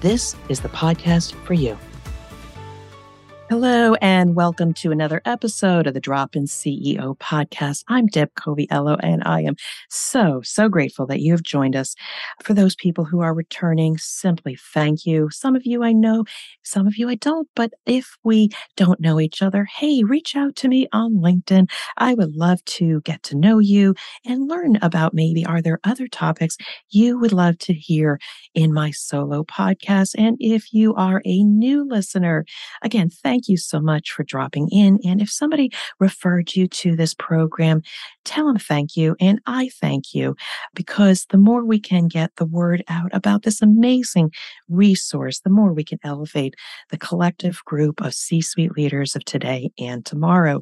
this is the podcast for you. Hello, and welcome to another episode of the Drop In CEO podcast. I'm Deb Coviello, and I am so, so grateful that you have joined us. For those people who are returning, simply thank you. Some of you I know, some of you I don't, but if we don't know each other, hey, reach out to me on LinkedIn. I would love to get to know you and learn about maybe are there other topics you would love to hear in my solo podcast. And if you are a new listener, again, thank thank you so much for dropping in. And if somebody referred you to this program, tell them thank you. And I thank you because the more we can get the word out about this amazing resource, the more we can elevate the collective group of C suite leaders of today and tomorrow.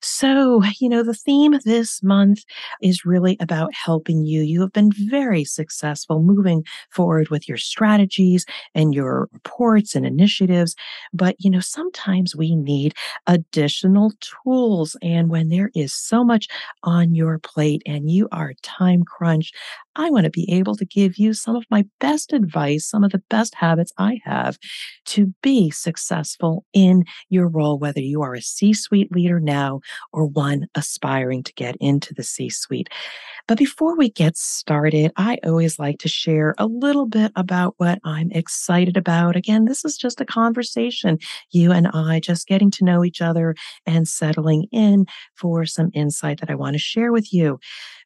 So, you know, the theme this month is really about helping you. You have been very successful moving forward with your strategies and your reports and initiatives. But, you know, sometimes we need additional tools. And when there is so much on your plate and you are time crunched, I want to be able to give you some of my best advice, some of the best habits I have to be successful in your role, whether you are a C suite leader now or one aspiring to get into the C suite. But before we get started, I always like to share a little bit about what I'm excited about. Again, this is just a conversation, you and I just getting to know each other and settling in for some insight that I want to share with you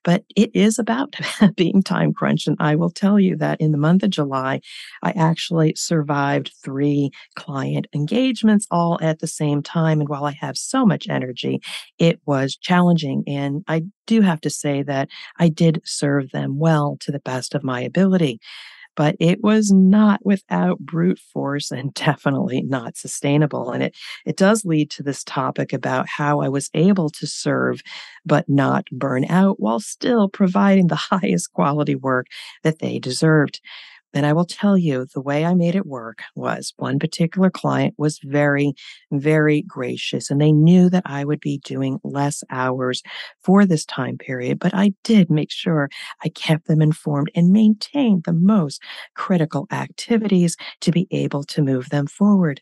but it is about being time crunch. And I will tell you that in the month of July, I actually survived three client engagements all at the same time. And while I have so much energy, it was challenging. And I do have to say that I did serve them well to the best of my ability but it was not without brute force and definitely not sustainable. And it, it does lead to this topic about how I was able to serve but not burn out while still providing the highest quality work that they deserved. And I will tell you the way I made it work was one particular client was very, very gracious and they knew that I would be doing less hours for this time period. But I did make sure I kept them informed and maintained the most critical activities to be able to move them forward.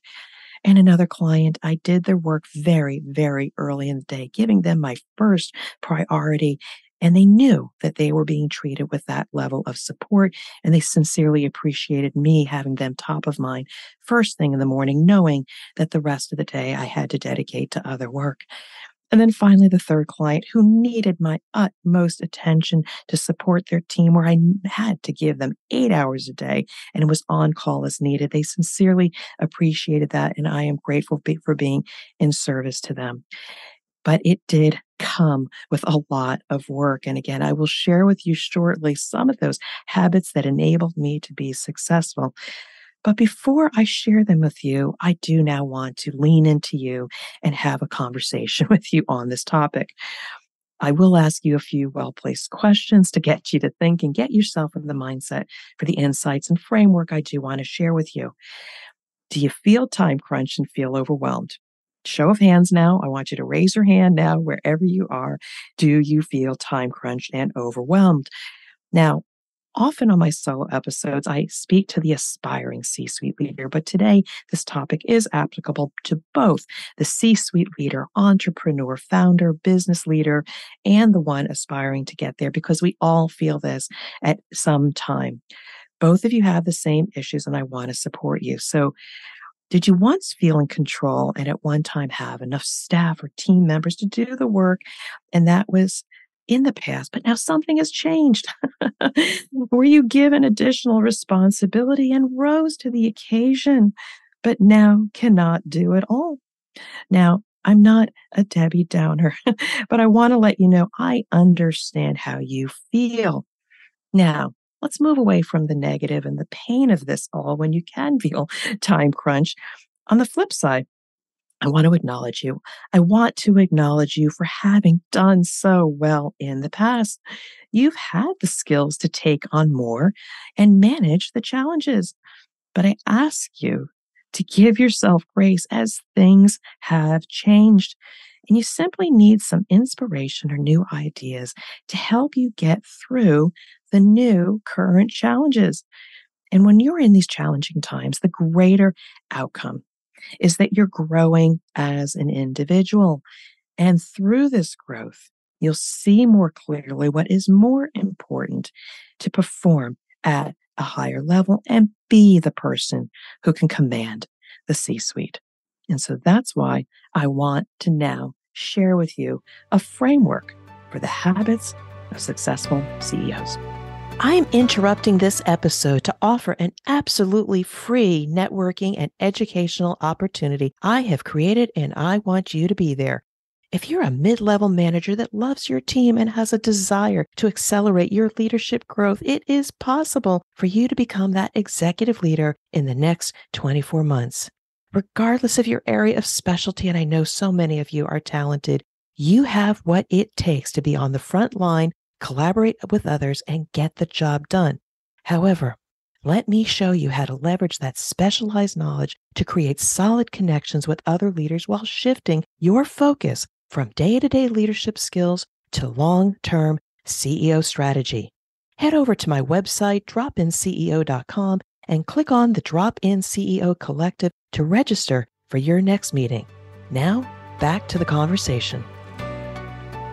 And another client, I did their work very, very early in the day, giving them my first priority and they knew that they were being treated with that level of support. And they sincerely appreciated me having them top of mind first thing in the morning, knowing that the rest of the day I had to dedicate to other work. And then finally, the third client who needed my utmost attention to support their team, where I had to give them eight hours a day and was on call as needed. They sincerely appreciated that. And I am grateful for being in service to them but it did come with a lot of work. And again, I will share with you shortly some of those habits that enabled me to be successful. But before I share them with you, I do now want to lean into you and have a conversation with you on this topic. I will ask you a few well placed questions to get you to think and get yourself in the mindset for the insights and framework I do want to share with you. Do you feel time crunched and feel overwhelmed? Show of hands now. I want you to raise your hand now, wherever you are. Do you feel time crunched and overwhelmed? Now, often on my solo episodes, I speak to the aspiring C suite leader, but today this topic is applicable to both the C suite leader, entrepreneur, founder, business leader, and the one aspiring to get there because we all feel this at some time. Both of you have the same issues, and I want to support you. So, did you once feel in control and at one time have enough staff or team members to do the work? And that was in the past, but now something has changed. Were you given additional responsibility and rose to the occasion, but now cannot do it all? Now, I'm not a Debbie Downer, but I want to let you know I understand how you feel. Now, Let's move away from the negative and the pain of this all when you can feel time crunch. On the flip side, I want to acknowledge you. I want to acknowledge you for having done so well in the past. You've had the skills to take on more and manage the challenges. But I ask you to give yourself grace as things have changed. And you simply need some inspiration or new ideas to help you get through the new current challenges. And when you're in these challenging times, the greater outcome is that you're growing as an individual. And through this growth, you'll see more clearly what is more important to perform at a higher level and be the person who can command the C suite. And so that's why I want to now share with you a framework for the habits of successful CEOs. I am interrupting this episode to offer an absolutely free networking and educational opportunity I have created, and I want you to be there. If you're a mid level manager that loves your team and has a desire to accelerate your leadership growth, it is possible for you to become that executive leader in the next 24 months. Regardless of your area of specialty, and I know so many of you are talented, you have what it takes to be on the front line collaborate with others, and get the job done. However, let me show you how to leverage that specialized knowledge to create solid connections with other leaders while shifting your focus from day to day leadership skills to long term CEO strategy. Head over to my website, dropinceo.com, and click on the Drop In CEO Collective to register for your next meeting. Now, back to the conversation.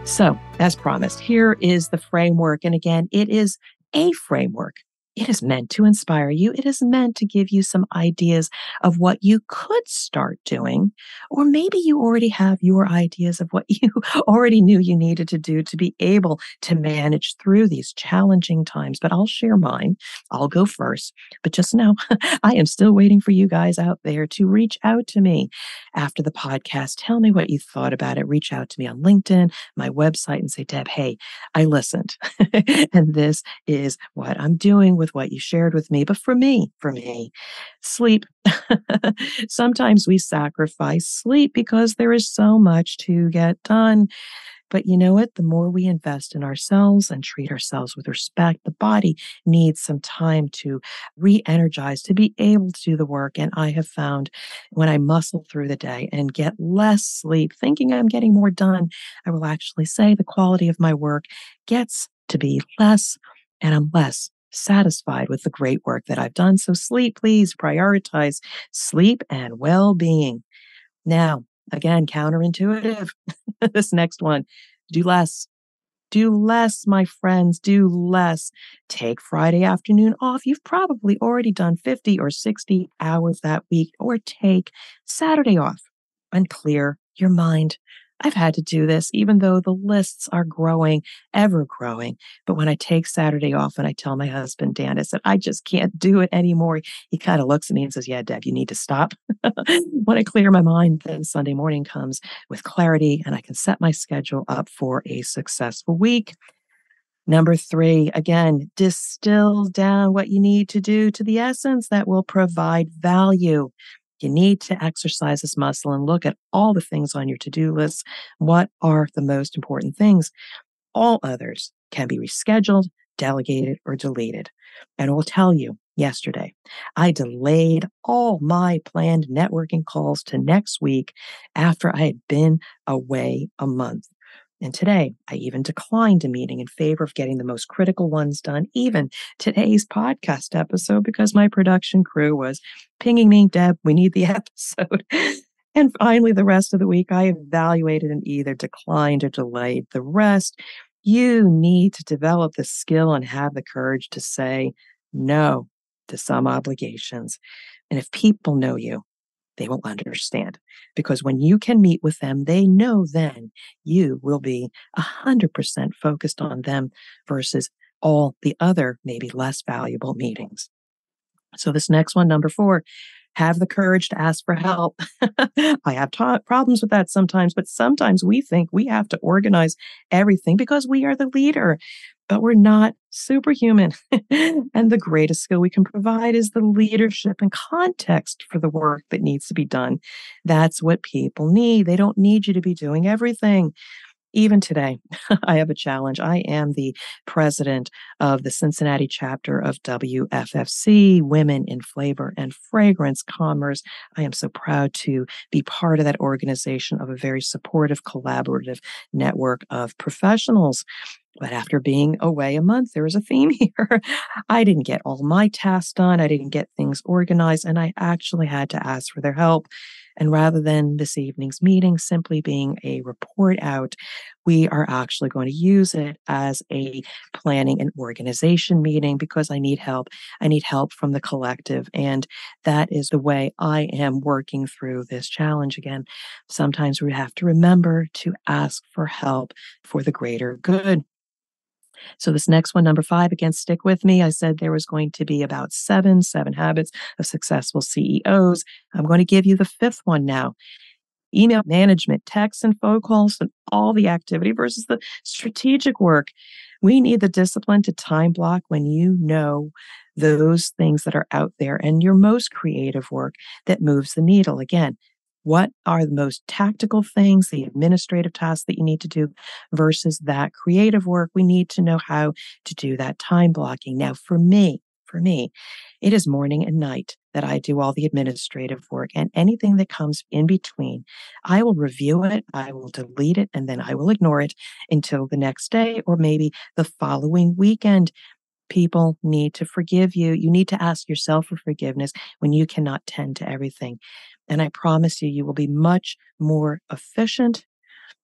So, as promised, here is the framework. And again, it is a framework it is meant to inspire you. It is meant to give you some ideas of what you could start doing. Or maybe you already have your ideas of what you already knew you needed to do to be able to manage through these challenging times. But I'll share mine. I'll go first. But just know I am still waiting for you guys out there to reach out to me after the podcast. Tell me what you thought about it. Reach out to me on LinkedIn, my website, and say, Deb, hey, I listened. and this is what I'm doing with with what you shared with me. But for me, for me, sleep. Sometimes we sacrifice sleep because there is so much to get done. But you know what? The more we invest in ourselves and treat ourselves with respect, the body needs some time to re energize, to be able to do the work. And I have found when I muscle through the day and get less sleep, thinking I'm getting more done, I will actually say the quality of my work gets to be less and I'm less satisfied with the great work that I've done. So sleep, please prioritize sleep and well being. Now, again, counterintuitive. this next one do less. Do less, my friends. Do less. Take Friday afternoon off. You've probably already done 50 or 60 hours that week, or take Saturday off and clear your mind. I've had to do this, even though the lists are growing, ever growing. But when I take Saturday off and I tell my husband, Dan, I said, I just can't do it anymore. He kind of looks at me and says, Yeah, Deb, you need to stop. when I clear my mind, then Sunday morning comes with clarity and I can set my schedule up for a successful week. Number three, again, distill down what you need to do to the essence that will provide value. You need to exercise this muscle and look at all the things on your to do list. What are the most important things? All others can be rescheduled, delegated, or deleted. And I will tell you yesterday, I delayed all my planned networking calls to next week after I had been away a month. And today, I even declined a meeting in favor of getting the most critical ones done, even today's podcast episode, because my production crew was pinging me, Deb, we need the episode. and finally, the rest of the week, I evaluated and either declined or delayed the rest. You need to develop the skill and have the courage to say no to some obligations. And if people know you, they will understand. Because when you can meet with them, they know then you will be 100% focused on them versus all the other, maybe less valuable meetings. So, this next one, number four, have the courage to ask for help. I have ta- problems with that sometimes, but sometimes we think we have to organize everything because we are the leader. But we're not superhuman. and the greatest skill we can provide is the leadership and context for the work that needs to be done. That's what people need. They don't need you to be doing everything. Even today, I have a challenge. I am the president of the Cincinnati chapter of WFFC, Women in Flavor and Fragrance Commerce. I am so proud to be part of that organization of a very supportive, collaborative network of professionals. But after being away a month, there was a theme here. I didn't get all my tasks done. I didn't get things organized, and I actually had to ask for their help. And rather than this evening's meeting simply being a report out, we are actually going to use it as a planning and organization meeting because I need help. I need help from the collective. And that is the way I am working through this challenge again. Sometimes we have to remember to ask for help for the greater good. So this next one, number five, again, stick with me. I said there was going to be about seven, seven habits of successful CEOs. I'm going to give you the fifth one now. Email management, text and phone calls, and all the activity versus the strategic work. We need the discipline to time block when you know those things that are out there and your most creative work that moves the needle. Again, what are the most tactical things, the administrative tasks that you need to do versus that creative work? We need to know how to do that time blocking. Now, for me, for me, it is morning and night that I do all the administrative work and anything that comes in between. I will review it, I will delete it, and then I will ignore it until the next day or maybe the following weekend. People need to forgive you. You need to ask yourself for forgiveness when you cannot tend to everything. And I promise you, you will be much more efficient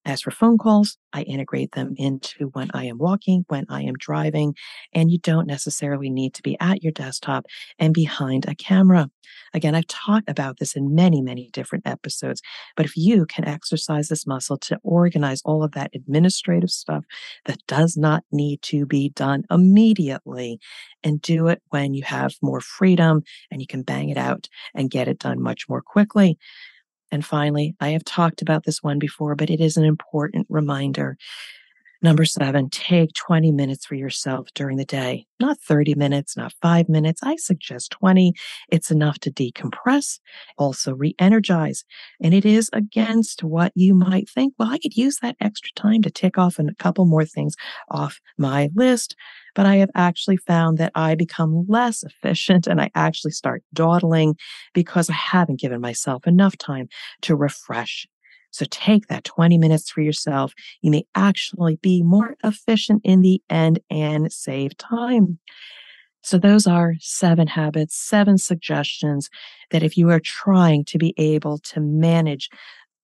as for phone calls, I integrate them into when I am walking, when I am driving, and you don't necessarily need to be at your desktop and behind a camera. Again, I've talked about this in many, many different episodes, but if you can exercise this muscle to organize all of that administrative stuff that does not need to be done immediately and do it when you have more freedom and you can bang it out and get it done much more quickly, and finally, I have talked about this one before, but it is an important reminder. Number seven, take 20 minutes for yourself during the day, not 30 minutes, not five minutes. I suggest 20. It's enough to decompress, also re energize. And it is against what you might think. Well, I could use that extra time to tick off a couple more things off my list but I have actually found that I become less efficient and I actually start dawdling because I haven't given myself enough time to refresh. So take that 20 minutes for yourself. You may actually be more efficient in the end and save time. So those are seven habits, seven suggestions that if you are trying to be able to manage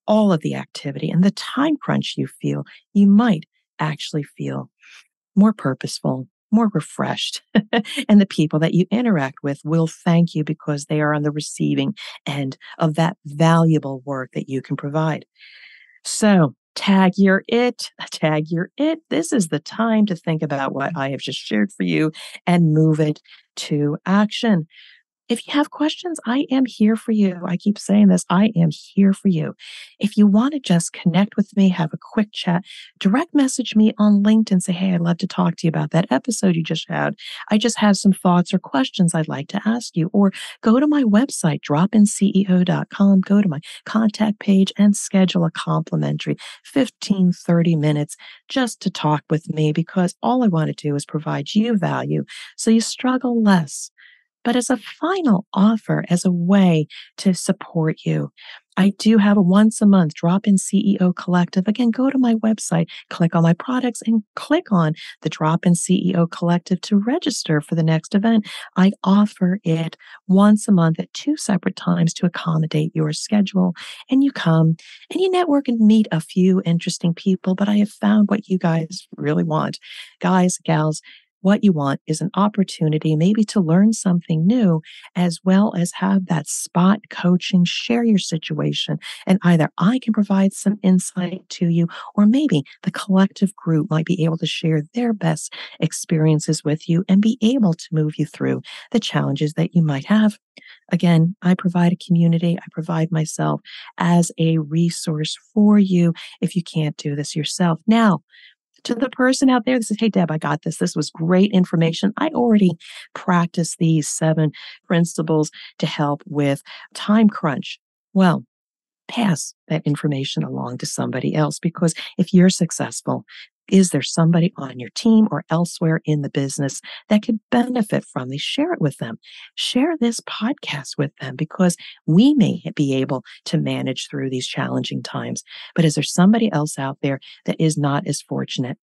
all of the activity and the time crunch you feel, you might actually feel more purposeful, more refreshed. and the people that you interact with will thank you because they are on the receiving end of that valuable work that you can provide. So, tag your it, tag your it. This is the time to think about what I have just shared for you and move it to action. If you have questions, I am here for you. I keep saying this. I am here for you. If you want to just connect with me, have a quick chat, direct message me on LinkedIn. Say, hey, I'd love to talk to you about that episode you just had. I just have some thoughts or questions I'd like to ask you. Or go to my website, dropinceo.com, go to my contact page and schedule a complimentary 15, 30 minutes just to talk with me because all I want to do is provide you value so you struggle less but as a final offer, as a way to support you. I do have a once a month drop in CEO collective. Again, go to my website, click on my products, and click on the drop in CEO collective to register for the next event. I offer it once a month at two separate times to accommodate your schedule. And you come and you network and meet a few interesting people. But I have found what you guys really want. Guys, gals, what you want is an opportunity maybe to learn something new, as well as have that spot coaching, share your situation. And either I can provide some insight to you, or maybe the collective group might be able to share their best experiences with you and be able to move you through the challenges that you might have. Again, I provide a community. I provide myself as a resource for you if you can't do this yourself. Now, to the person out there that says, Hey, Deb, I got this. This was great information. I already practiced these seven principles to help with time crunch. Well, pass that information along to somebody else because if you're successful, is there somebody on your team or elsewhere in the business that could benefit from these? Share it with them. Share this podcast with them because we may be able to manage through these challenging times. But is there somebody else out there that is not as fortunate?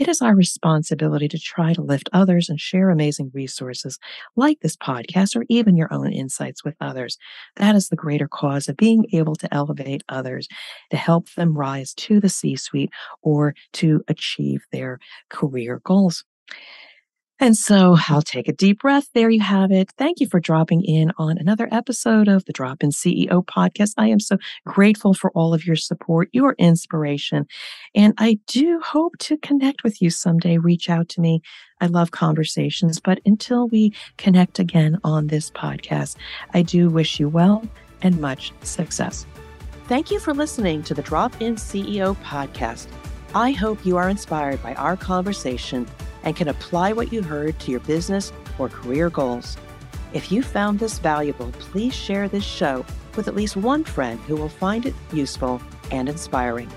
It is our responsibility to try to lift others and share amazing resources like this podcast or even your own insights with others. That is the greater cause of being able to elevate others, to help them rise to the C suite or to achieve their career goals. And so I'll take a deep breath. There you have it. Thank you for dropping in on another episode of the Drop In CEO podcast. I am so grateful for all of your support, your inspiration. And I do hope to connect with you someday. Reach out to me. I love conversations. But until we connect again on this podcast, I do wish you well and much success. Thank you for listening to the Drop In CEO podcast. I hope you are inspired by our conversation and can apply what you heard to your business or career goals. If you found this valuable, please share this show with at least one friend who will find it useful and inspiring.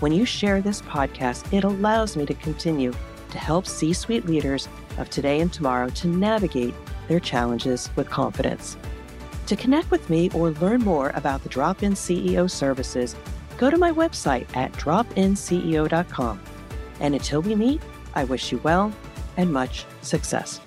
When you share this podcast, it allows me to continue to help C suite leaders of today and tomorrow to navigate their challenges with confidence. To connect with me or learn more about the Drop In CEO services, go to my website at dropinceo.com. And until we meet, I wish you well and much success.